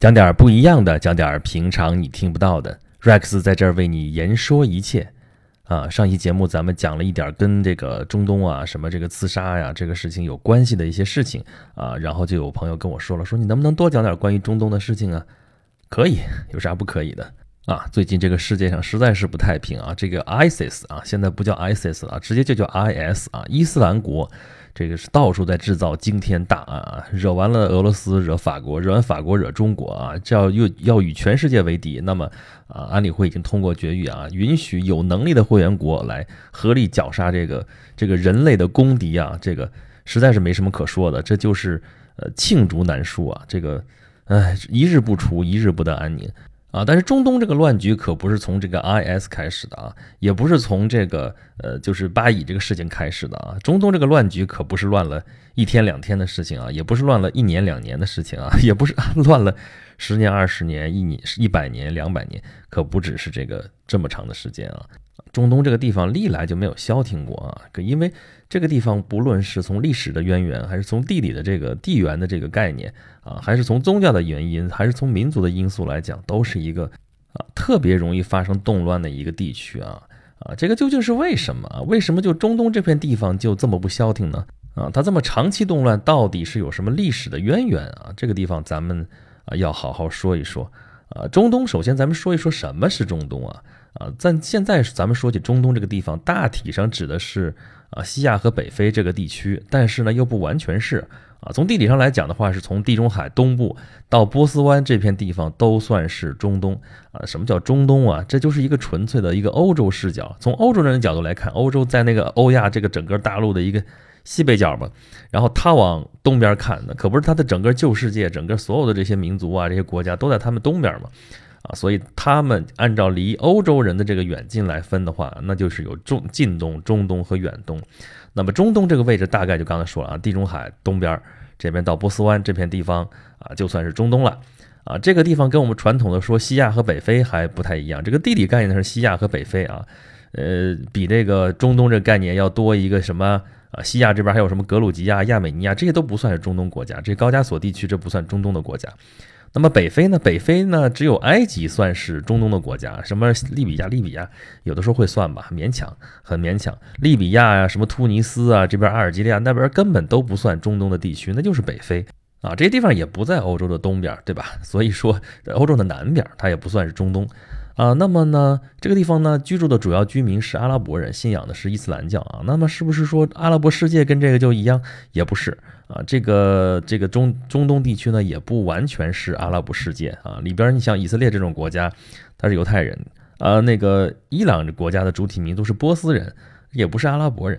讲点不一样的，讲点平常你听不到的。Rex 在这儿为你言说一切。啊，上期节目咱们讲了一点跟这个中东啊，什么这个刺杀呀这个事情有关系的一些事情啊，然后就有朋友跟我说了，说你能不能多讲点关于中东的事情啊？可以，有啥不可以的啊？最近这个世界上实在是不太平啊，这个 ISIS 啊，现在不叫 ISIS 了，直接就叫 IS 啊，伊斯兰国。这个是到处在制造惊天大案啊，惹完了俄罗斯，惹法国，惹完法国，惹中国啊，这要又要与全世界为敌。那么啊，安理会已经通过决议啊，允许有能力的会员国来合力绞杀这个这个人类的公敌啊，这个实在是没什么可说的，这就是呃罄竹难书啊，这个哎一日不除，一日不得安宁。啊，但是中东这个乱局可不是从这个 IS 开始的啊，也不是从这个呃，就是巴以这个事情开始的啊。中东这个乱局可不是乱了一天两天的事情啊，也不是乱了一年两年的事情啊，也不是 乱了十年二十年一年一百年两百年，可不只是这个这么长的时间啊。中东这个地方历来就没有消停过啊，可因为这个地方不论是从历史的渊源，还是从地理的这个地缘的这个概念啊，还是从宗教的原因，还是从民族的因素来讲，都是一个啊特别容易发生动乱的一个地区啊啊，这个究竟是为什么？为什么就中东这片地方就这么不消停呢？啊，它这么长期动乱，到底是有什么历史的渊源啊？这个地方咱们啊要好好说一说啊。中东，首先咱们说一说什么是中东啊？啊，在现在咱们说起中东这个地方，大体上指的是啊西亚和北非这个地区，但是呢又不完全是啊。从地理上来讲的话，是从地中海东部到波斯湾这片地方都算是中东啊。什么叫中东啊？这就是一个纯粹的一个欧洲视角。从欧洲人的角度来看，欧洲在那个欧亚这个整个大陆的一个西北角嘛，然后他往东边看，那可不是他的整个旧世界，整个所有的这些民族啊，这些国家都在他们东边嘛。啊，所以他们按照离欧洲人的这个远近来分的话，那就是有中近东、中东和远东。那么中东这个位置大概就刚才说了啊，地中海东边这边到波斯湾这片地方啊，就算是中东了。啊，这个地方跟我们传统的说西亚和北非还不太一样，这个地理概念是西亚和北非啊，呃，比这个中东这个概念要多一个什么啊？西亚这边还有什么格鲁吉亚、亚美尼亚，这些都不算是中东国家，这高加索地区这不算中东的国家。那么北非呢？北非呢？只有埃及算是中东的国家，什么利比亚？利比亚有的时候会算吧，勉强，很勉强。利比亚呀，什么突尼斯啊，这边阿尔及利亚那边根本都不算中东的地区，那就是北非啊。这些地方也不在欧洲的东边，对吧？所以说，欧洲的南边它也不算是中东啊。那么呢，这个地方呢，居住的主要居民是阿拉伯人，信仰的是伊斯兰教啊。那么是不是说阿拉伯世界跟这个就一样？也不是。啊，这个这个中中东地区呢，也不完全是阿拉伯世界啊。里边你像以色列这种国家，他是犹太人啊。那个伊朗国家的主体民族是波斯人，也不是阿拉伯人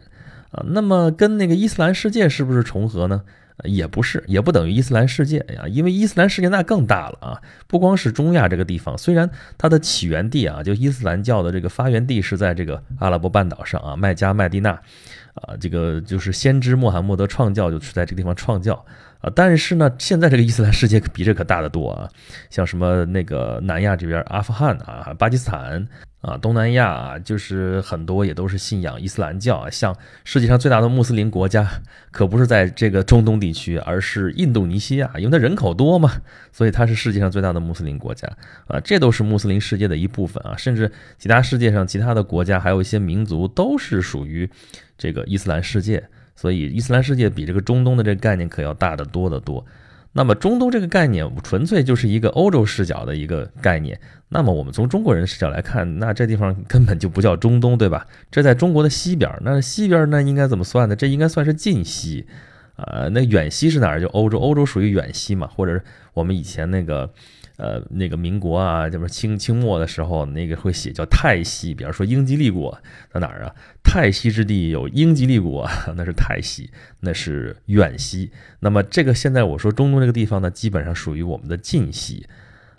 啊。那么跟那个伊斯兰世界是不是重合呢？也不是，也不等于伊斯兰世界呀。因为伊斯兰世界那更大了啊，不光是中亚这个地方，虽然它的起源地啊，就伊斯兰教的这个发源地是在这个阿拉伯半岛上啊，麦加、麦地那。啊，这个就是先知穆罕默德创教就是在这个地方创教啊，但是呢，现在这个伊斯兰世界比这可大得多啊，像什么那个南亚这边阿富汗啊、巴基斯坦啊、东南亚啊，就是很多也都是信仰伊斯兰教啊。像世界上最大的穆斯林国家可不是在这个中东地区，而是印度尼西亚，因为它人口多嘛，所以它是世界上最大的穆斯林国家啊。这都是穆斯林世界的一部分啊，甚至其他世界上其他的国家还有一些民族都是属于。这个伊斯兰世界，所以伊斯兰世界比这个中东的这个概念可要大得多得多。那么中东这个概念纯粹就是一个欧洲视角的一个概念。那么我们从中国人视角来看，那这地方根本就不叫中东，对吧？这在中国的西边，那西边那应该怎么算呢？这应该算是近西啊。那远西是哪儿？就欧洲，欧洲属于远西嘛，或者是我们以前那个。呃，那个民国啊，这不清清末的时候，那个会写叫泰西，比方说英吉利国在哪儿啊？泰西之地有英吉利国，那是泰西，那是远西。那么这个现在我说中东这个地方呢，基本上属于我们的近西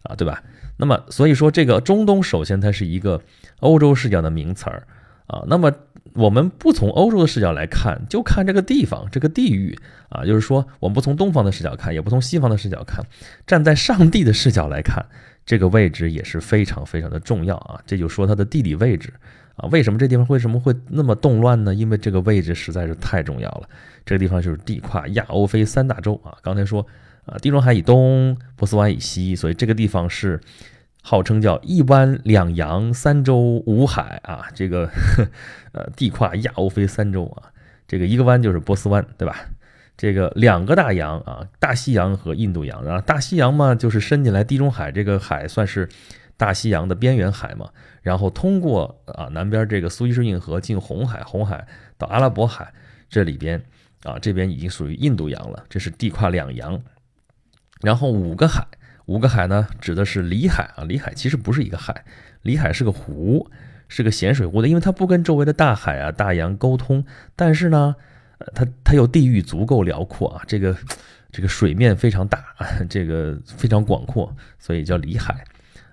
啊，对吧？那么所以说这个中东，首先它是一个欧洲视角的名词儿啊。那么我们不从欧洲的视角来看，就看这个地方，这个地域啊，就是说，我们不从东方的视角看，也不从西方的视角看，站在上帝的视角来看，这个位置也是非常非常的重要啊。这就说它的地理位置啊，为什么这地方为什么会那么动乱呢？因为这个位置实在是太重要了。这个地方就是地跨亚欧非三大洲啊。刚才说啊，地中海以东，波斯湾以西，所以这个地方是号称叫一湾两洋三洲五海啊，这个 呃地跨亚欧非三洲啊，这个一个湾就是波斯湾，对吧？这个两个大洋啊，大西洋和印度洋啊，大西洋嘛就是伸进来地中海这个海算是大西洋的边缘海嘛，然后通过啊南边这个苏伊士运河进红海，红海到阿拉伯海这里边啊，这边已经属于印度洋了，这是地跨两洋。然后五个海，五个海呢指的是里海啊，里海其实不是一个海，里海是个湖，是个咸水湖的，因为它不跟周围的大海啊、大洋沟通，但是呢，它它又地域足够辽阔啊，这个这个水面非常大，这个非常广阔，所以叫里海。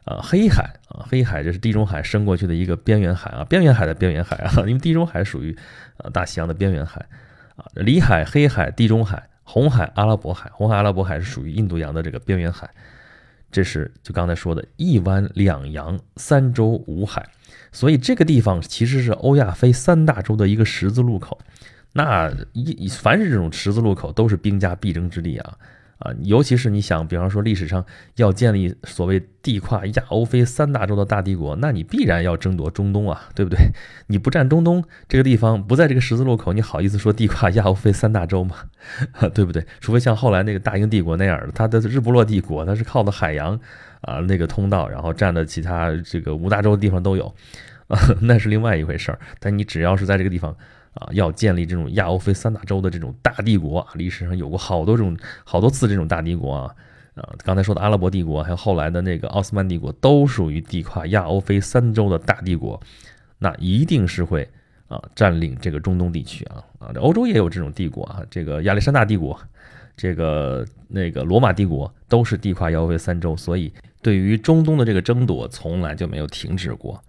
啊，黑海啊，黑海这是地中海伸过去的一个边缘海啊，边缘海的边缘海啊，因为地中海属于呃大西洋的边缘海啊，里海、黑海、地中海。红海、阿拉伯海，红海、阿拉伯海是属于印度洋的这个边缘海，这是就刚才说的一湾两洋三洲五海，所以这个地方其实是欧亚非三大洲的一个十字路口。那一凡是这种十字路口，都是兵家必争之地啊。啊，尤其是你想，比方说历史上要建立所谓地跨亚欧非三大洲的大帝国，那你必然要争夺中东啊，对不对？你不占中东这个地方，不在这个十字路口，你好意思说地跨亚欧非三大洲吗？对不对？除非像后来那个大英帝国那样的，它的日不落帝国，它是靠的海洋啊那个通道，然后占的其他这个五大洲的地方都有，啊，那是另外一回事儿。但你只要是在这个地方。啊，要建立这种亚欧非三大洲的这种大帝国啊，历史上有过好多种、好多次这种大帝国啊，啊，刚才说的阿拉伯帝国，还有后来的那个奥斯曼帝国，都属于地跨亚欧非三洲的大帝国，那一定是会啊占领这个中东地区啊啊，欧洲也有这种帝国啊，这个亚历山大帝国，这个那个罗马帝国都是地跨亚欧非三洲，所以对于中东的这个争夺从来就没有停止过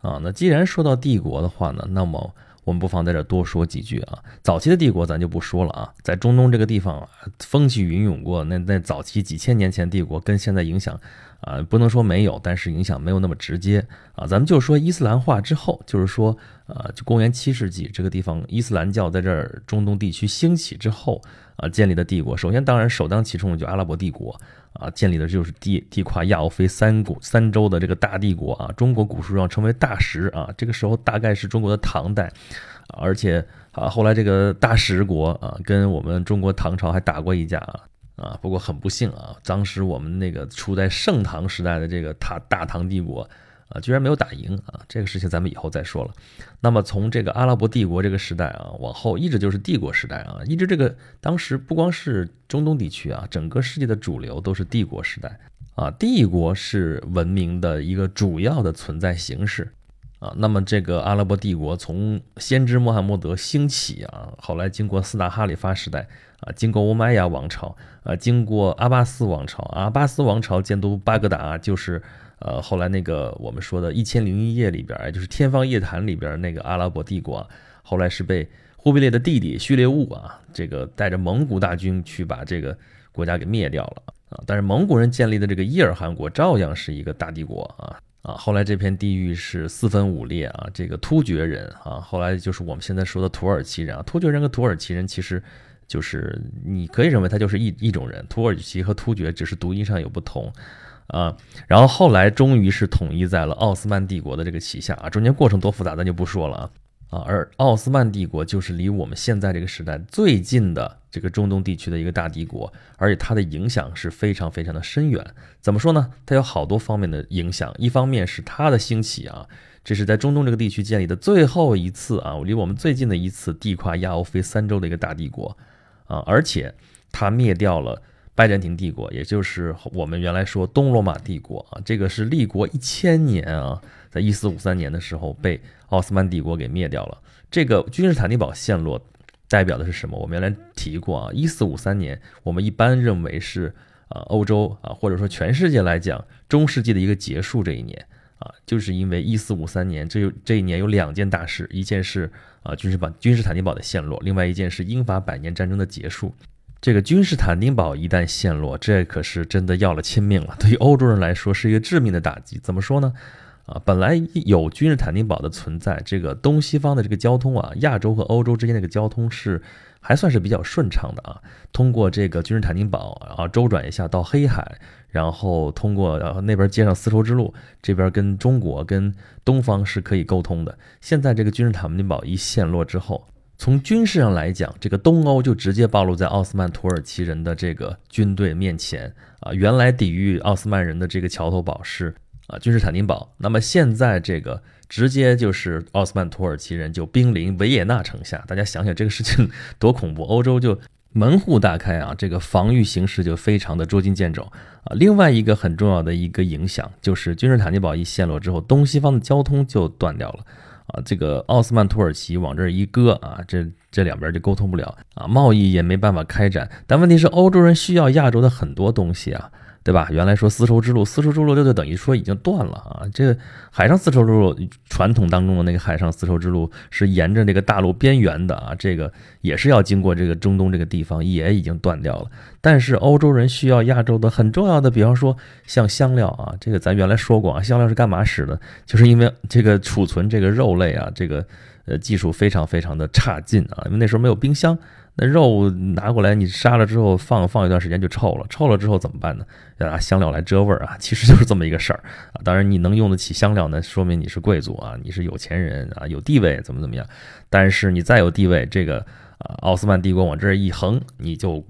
啊。那既然说到帝国的话呢，那么我们不妨在这多说几句啊。早期的帝国咱就不说了啊，在中东这个地方啊，风起云涌过。那那早期几千年前帝国跟现在影响啊，不能说没有，但是影响没有那么直接啊。咱们就说伊斯兰化之后，就是说啊，就公元七世纪这个地方伊斯兰教在这儿中东地区兴起之后啊，建立的帝国。首先，当然首当其冲的就阿拉伯帝国。啊，建立的就是地地跨亚欧非三国三洲的这个大帝国啊，中国古书上称为大食啊。这个时候大概是中国的唐代，而且啊，后来这个大食国啊，跟我们中国唐朝还打过一架啊啊。不过很不幸啊，当时我们那个处在盛唐时代的这个大大唐帝国。啊，居然没有打赢啊！这个事情咱们以后再说了。那么从这个阿拉伯帝国这个时代啊，往后一直就是帝国时代啊，一直这个当时不光是中东地区啊，整个世界的主流都是帝国时代啊。帝国是文明的一个主要的存在形式啊。那么这个阿拉伯帝国从先知穆罕默德兴起啊，后来经过四大哈里发时代啊，经过欧麦亚王朝啊，经过阿巴斯王朝，阿巴斯王朝监督巴格达就是。呃，后来那个我们说的《一千零一夜》里边，也就是《天方夜谭》里边那个阿拉伯帝国，后来是被忽必烈的弟弟序列兀啊，这个带着蒙古大军去把这个国家给灭掉了啊。但是蒙古人建立的这个伊尔汗国照样是一个大帝国啊啊。后来这片地域是四分五裂啊，这个突厥人啊，后来就是我们现在说的土耳其人啊。突厥人和土耳其人其实就是你可以认为他就是一一种人，土耳其和突厥只是读音上有不同。啊，然后后来终于是统一在了奥斯曼帝国的这个旗下啊，中间过程多复杂，咱就不说了啊啊。而奥斯曼帝国就是离我们现在这个时代最近的这个中东地区的一个大帝国，而且它的影响是非常非常的深远。怎么说呢？它有好多方面的影响，一方面是它的兴起啊，这是在中东这个地区建立的最后一次啊，离我们最近的一次地跨亚欧非三洲的一个大帝国啊，而且它灭掉了。拜占庭帝国，也就是我们原来说东罗马帝国啊，这个是立国一千年啊，在一四五三年的时候被奥斯曼帝国给灭掉了。这个君士坦丁堡陷落代表的是什么？我们原来提过啊，一四五三年，我们一般认为是啊欧洲啊或者说全世界来讲中世纪的一个结束这一年啊，就是因为一四五三年这这一年有两件大事，一件是啊君士堡君士坦丁堡的陷落，另外一件是英法百年战争的结束。这个君士坦丁堡一旦陷落，这可是真的要了亲命了。对于欧洲人来说，是一个致命的打击。怎么说呢？啊，本来有君士坦丁堡的存在，这个东西方的这个交通啊，亚洲和欧洲之间这个交通是还算是比较顺畅的啊。通过这个君士坦丁堡，然后周转一下到黑海，然后通过那边接上丝绸之路，这边跟中国跟东方是可以沟通的。现在这个君士坦丁堡一陷落之后，从军事上来讲，这个东欧就直接暴露在奥斯曼土耳其人的这个军队面前啊。原来抵御奥斯曼人的这个桥头堡是。啊，君士坦丁堡。那么现在这个直接就是奥斯曼土耳其人就兵临维也纳城下，大家想想这个事情 多恐怖！欧洲就门户大开啊，这个防御形势就非常的捉襟见肘啊。另外一个很重要的一个影响就是君士坦丁堡一陷落之后，东西方的交通就断掉了啊。这个奥斯曼土耳其往这儿一搁啊，这这两边就沟通不了啊，贸易也没办法开展。但问题是，欧洲人需要亚洲的很多东西啊。对吧？原来说丝绸之路，丝绸之路就就等于说已经断了啊。这个海上丝绸之路，传统当中的那个海上丝绸之路是沿着这个大陆边缘的啊，这个也是要经过这个中东这个地方，也已经断掉了。但是欧洲人需要亚洲的很重要的，比方说像香料啊，这个咱原来说过啊，香料是干嘛使的？就是因为这个储存这个肉类啊，这个呃技术非常非常的差劲啊，因为那时候没有冰箱。那肉拿过来，你杀了之后放放一段时间就臭了，臭了之后怎么办呢？要拿香料来遮味儿啊，其实就是这么一个事儿啊。当然你能用得起香料，那说明你是贵族啊，你是有钱人啊，有地位怎么怎么样。但是你再有地位，这个啊奥斯曼帝国往这儿一横，你就。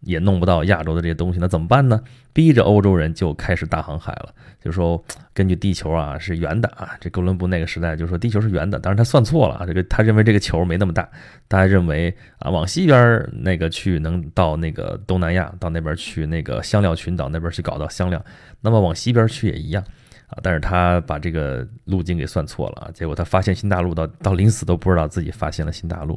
也弄不到亚洲的这些东西，那怎么办呢？逼着欧洲人就开始大航海了，就说根据地球啊是圆的啊，这哥伦布那个时代就说地球是圆的，当然他算错了啊，这个他认为这个球没那么大，大家认为啊往西边那个去能到那个东南亚，到那边去那个香料群岛那边去搞到香料，那么往西边去也一样啊，但是他把这个路径给算错了啊，结果他发现新大陆到到临死都不知道自己发现了新大陆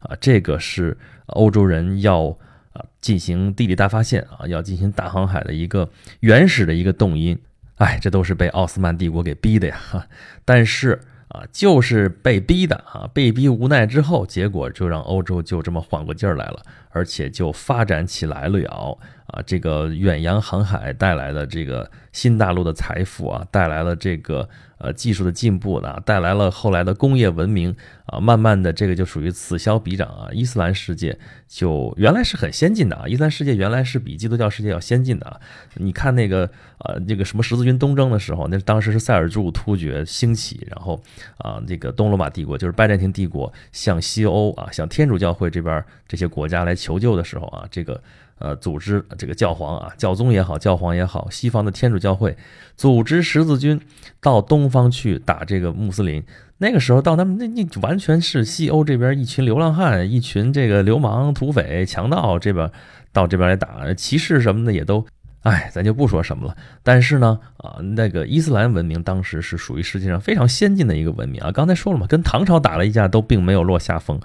啊，这个是欧洲人要。啊，进行地理大发现啊，要进行大航海的一个原始的一个动因，哎，这都是被奥斯曼帝国给逼的呀。哈，但是啊，就是被逼的啊，被逼无奈之后，结果就让欧洲就这么缓过劲儿来了，而且就发展起来了。啊，这个远洋航海带来的这个新大陆的财富啊，带来了这个。呃，技术的进步呢，带来了后来的工业文明啊，慢慢的这个就属于此消彼长啊。伊斯兰世界就原来是很先进的啊，伊斯兰世界原来是比基督教世界要先进的啊。你看那个呃，这个什么十字军东征的时候，那当时是塞尔柱突厥兴起，然后啊，这个东罗马帝国就是拜占庭帝国向西欧啊，向天主教会这边这些国家来求救的时候啊，这个。呃，组织这个教皇啊，教宗也好，教皇也好，西方的天主教会组织十字军到东方去打这个穆斯林。那个时候到他们那那完全是西欧这边一群流浪汉，一群这个流氓、土匪、强盗这边到这边来打，骑士什么的也都，哎，咱就不说什么了。但是呢，啊，那个伊斯兰文明当时是属于世界上非常先进的一个文明啊。刚才说了嘛，跟唐朝打了一架都并没有落下风。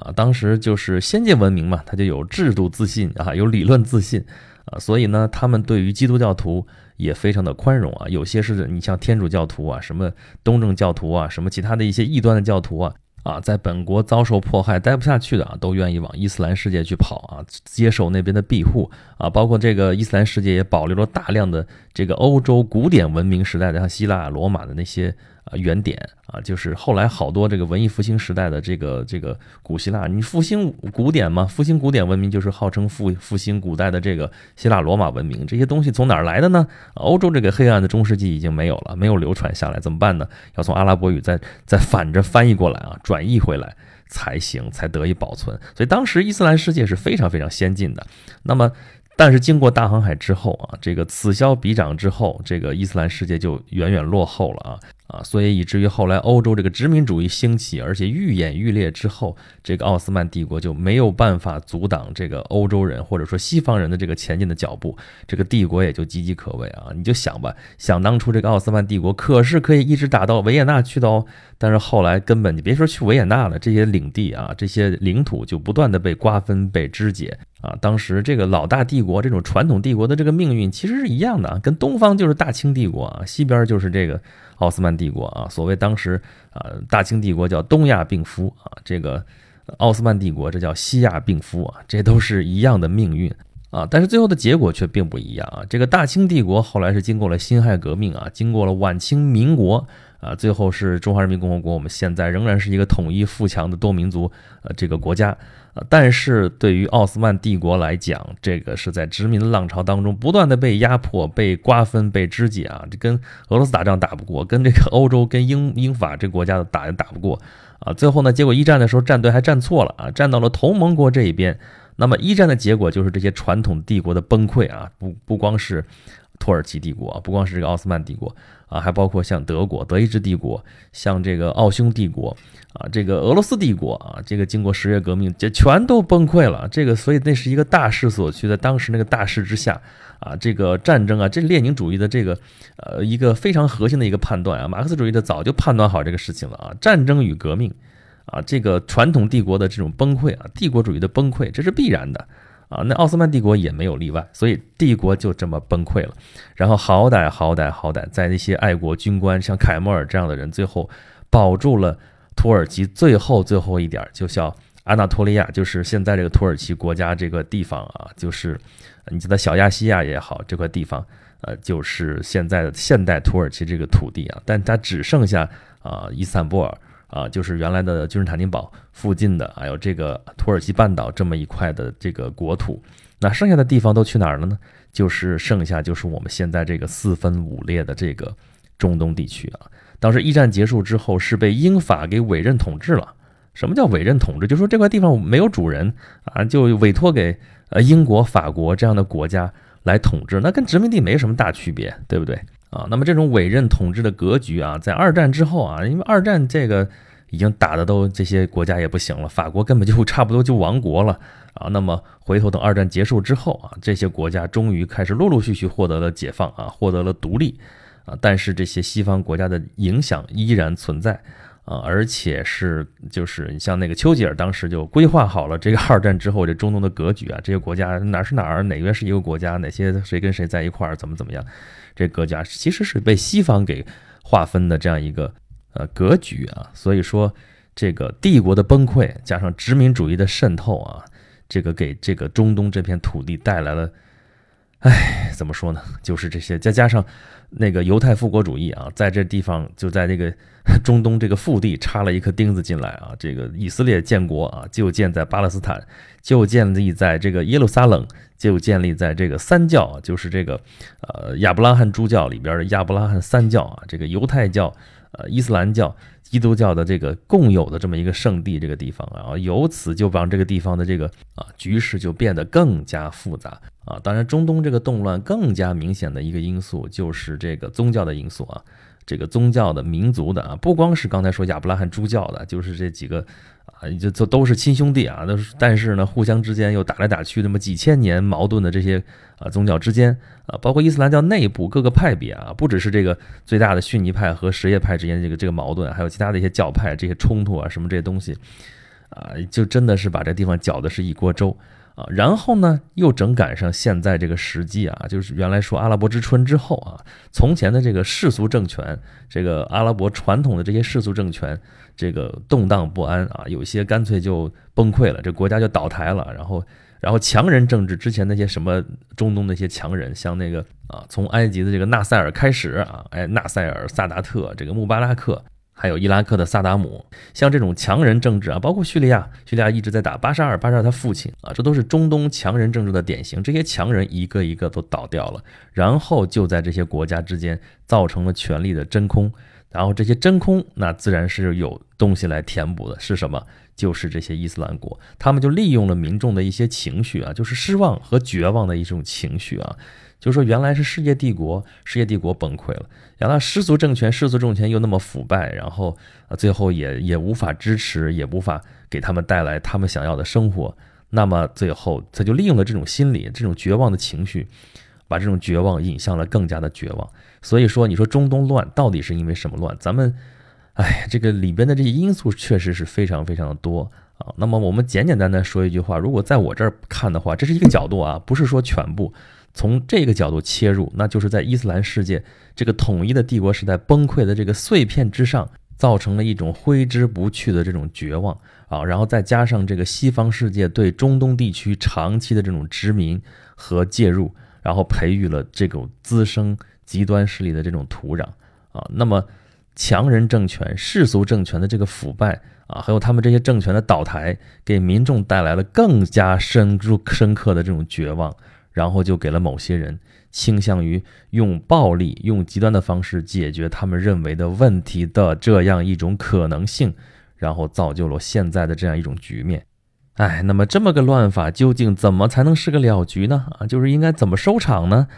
啊，当时就是先进文明嘛，他就有制度自信啊，有理论自信啊，所以呢，他们对于基督教徒也非常的宽容啊。有些是你像天主教徒啊，什么东正教徒啊，什么其他的一些异端的教徒啊，啊，在本国遭受迫害待不下去的啊，都愿意往伊斯兰世界去跑啊，接受那边的庇护啊。包括这个伊斯兰世界也保留了大量的这个欧洲古典文明时代的，像希腊、罗马的那些。啊，原点啊，就是后来好多这个文艺复兴时代的这个这个古希腊，你复兴古典嘛？复兴古典文明就是号称复复兴古代的这个希腊罗马文明，这些东西从哪儿来的呢？欧洲这个黑暗的中世纪已经没有了，没有流传下来，怎么办呢？要从阿拉伯语再再反着翻译过来啊，转译回来才行，才得以保存。所以当时伊斯兰世界是非常非常先进的。那么，但是经过大航海之后啊，这个此消彼长之后，这个伊斯兰世界就远远落后了啊。啊，所以以至于后来欧洲这个殖民主义兴起，而且愈演愈烈之后，这个奥斯曼帝国就没有办法阻挡这个欧洲人或者说西方人的这个前进的脚步，这个帝国也就岌岌可危啊！你就想吧，想当初这个奥斯曼帝国可是可以一直打到维也纳去的哦，但是后来根本你别说去维也纳了，这些领地啊，这些领土就不断的被瓜分、被肢解啊！当时这个老大帝国这种传统帝国的这个命运其实是一样的啊，跟东方就是大清帝国啊，西边就是这个。奥斯曼帝国啊，所谓当时啊，大清帝国叫东亚病夫啊，这个奥斯曼帝国这叫西亚病夫啊，这都是一样的命运啊，但是最后的结果却并不一样啊。这个大清帝国后来是经过了辛亥革命啊，经过了晚清民国啊，最后是中华人民共和国。我们现在仍然是一个统一富强的多民族呃这个国家啊。但是对于奥斯曼帝国来讲，这个是在殖民浪潮当中不断的被压迫、被瓜分、被肢解啊。这跟俄罗斯打仗打不过，跟这个欧洲、跟英英法这国家的打也打不过啊。最后呢，结果一战的时候站队还站错了啊，站到了同盟国这一边。那么一战的结果就是这些传统帝国的崩溃啊，不不光是土耳其帝国，不光是这个奥斯曼帝国啊，还包括像德国德意志帝国，像这个奥匈帝国啊，这个俄罗斯帝国啊，这个经过十月革命，这全都崩溃了。这个所以那是一个大势所趋，在当时那个大势之下啊，这个战争啊，这列宁主义的这个呃一个非常核心的一个判断啊，马克思主义的早就判断好这个事情了啊，战争与革命。啊，这个传统帝国的这种崩溃啊，帝国主义的崩溃，这是必然的啊。那奥斯曼帝国也没有例外，所以帝国就这么崩溃了。然后好歹好歹好歹，在那些爱国军官，像凯末尔这样的人，最后保住了土耳其最后最后一点，就叫阿纳托利亚，就是现在这个土耳其国家这个地方啊，就是你记得小亚细亚也好，这块地方，呃，就是现在的现代土耳其这个土地啊，但它只剩下啊伊斯坦布尔。啊，就是原来的君士坦丁堡附近的，还有这个土耳其半岛这么一块的这个国土，那剩下的地方都去哪儿了呢？就是剩下就是我们现在这个四分五裂的这个中东地区啊。当时一战结束之后，是被英法给委任统治了。什么叫委任统治？就说这块地方没有主人啊，就委托给呃英国、法国这样的国家来统治，那跟殖民地没什么大区别，对不对？啊，那么这种委任统治的格局啊，在二战之后啊，因为二战这个已经打的都这些国家也不行了，法国根本就 差不多就亡国了啊。那么回头等二战结束之后啊，这些国家终于开始陆陆续续获得了解放啊，获得了独立啊，但是这些西方国家的影响依然存在。啊，而且是就是你像那个丘吉尔当时就规划好了这个二战之后这中东的格局啊，这些国家哪儿是哪儿，哪边是一个国家，哪些谁跟谁在一块儿，怎么怎么样，这格家其实是被西方给划分的这样一个呃格局啊。所以说，这个帝国的崩溃加上殖民主义的渗透啊，这个给这个中东这片土地带来了，哎，怎么说呢？就是这些再加上那个犹太复国主义啊，在这地方就在这个。中东这个腹地插了一颗钉子进来啊！这个以色列建国啊，就建在巴勒斯坦，就建立在这个耶路撒冷，就建立在这个三教，就是这个呃亚伯拉罕诸教里边的亚伯拉罕三教啊，这个犹太教、呃伊斯兰教、基督教的这个共有的这么一个圣地这个地方啊，由此就把这个地方的这个啊局势就变得更加复杂啊。当然，中东这个动乱更加明显的一个因素就是这个宗教的因素啊。这个宗教的、民族的啊，不光是刚才说亚伯拉罕诸教的，就是这几个啊，就就都是亲兄弟啊，都是，但是呢，互相之间又打来打去，那么几千年矛盾的这些啊宗教之间啊，包括伊斯兰教内部各个派别啊，不只是这个最大的逊尼派和什叶派之间这个这个矛盾，还有其他的一些教派这些冲突啊，什么这些东西啊，就真的是把这地方搅的是一锅粥。啊，然后呢，又正赶上现在这个时机啊，就是原来说阿拉伯之春之后啊，从前的这个世俗政权，这个阿拉伯传统的这些世俗政权，这个动荡不安啊，有些干脆就崩溃了，这国家就倒台了。然后，然后强人政治之前那些什么中东那些强人，像那个啊，从埃及的这个纳赛尔开始啊，哎，纳赛尔、萨达特，这个穆巴拉克。还有伊拉克的萨达姆，像这种强人政治啊，包括叙利亚，叙利亚一直在打巴沙尔，巴沙尔他父亲啊，这都是中东强人政治的典型。这些强人一个一个都倒掉了，然后就在这些国家之间造成了权力的真空，然后这些真空那自然是有东西来填补的，是什么？就是这些伊斯兰国，他们就利用了民众的一些情绪啊，就是失望和绝望的一种情绪啊。就说原来是世界帝国，世界帝国崩溃了，原来世俗政权，世俗政权又那么腐败，然后啊，最后也也无法支持，也无法给他们带来他们想要的生活。那么最后他就利用了这种心理，这种绝望的情绪，把这种绝望引向了更加的绝望。所以说，你说中东乱到底是因为什么乱？咱们，哎，这个里边的这些因素确实是非常非常的多啊。那么我们简简单单说一句话，如果在我这儿看的话，这是一个角度啊，不是说全部。从这个角度切入，那就是在伊斯兰世界这个统一的帝国时代崩溃的这个碎片之上，造成了一种挥之不去的这种绝望。啊，然后再加上这个西方世界对中东地区长期的这种殖民和介入，然后培育了这种滋生极端势力的这种土壤。啊，那么强人政权、世俗政权的这个腐败啊，还有他们这些政权的倒台，给民众带来了更加深入深刻的这种绝望，然后就给了某些人。倾向于用暴力、用极端的方式解决他们认为的问题的这样一种可能性，然后造就了现在的这样一种局面。哎，那么这么个乱法，究竟怎么才能是个了局呢？啊，就是应该怎么收场呢？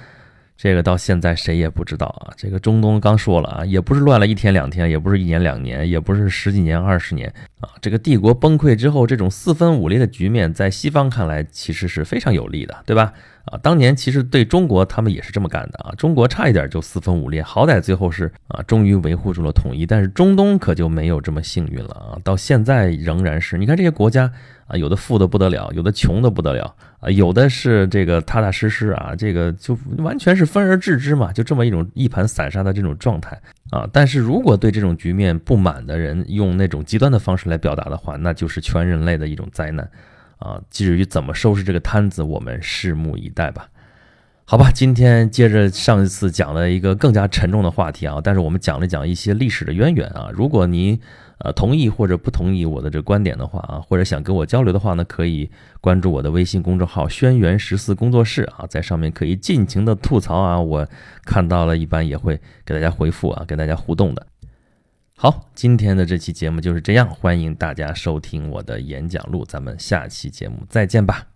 这个到现在谁也不知道啊。这个中东刚说了啊，也不是乱了一天两天，也不是一年两年，也不是十几年二十年啊。这个帝国崩溃之后，这种四分五裂的局面，在西方看来其实是非常有利的，对吧？啊，当年其实对中国他们也是这么干的啊，中国差一点就四分五裂，好歹最后是啊，终于维护住了统一。但是中东可就没有这么幸运了啊，到现在仍然是，你看这些国家啊，有的富的不得了，有的穷的不得了啊，有的是这个踏踏实实啊，这个就完全是分而治之嘛，就这么一种一盘散沙的这种状态啊。但是如果对这种局面不满的人用那种极端的方式来表达的话，那就是全人类的一种灾难。啊，至于怎么收拾这个摊子，我们拭目以待吧。好吧，今天接着上一次讲了一个更加沉重的话题啊，但是我们讲了讲一些历史的渊源啊。如果您呃同意或者不同意我的这观点的话啊，或者想跟我交流的话呢，可以关注我的微信公众号“轩辕十四工作室”啊，在上面可以尽情的吐槽啊，我看到了一般也会给大家回复啊，跟大家互动的。好，今天的这期节目就是这样，欢迎大家收听我的演讲录，咱们下期节目再见吧。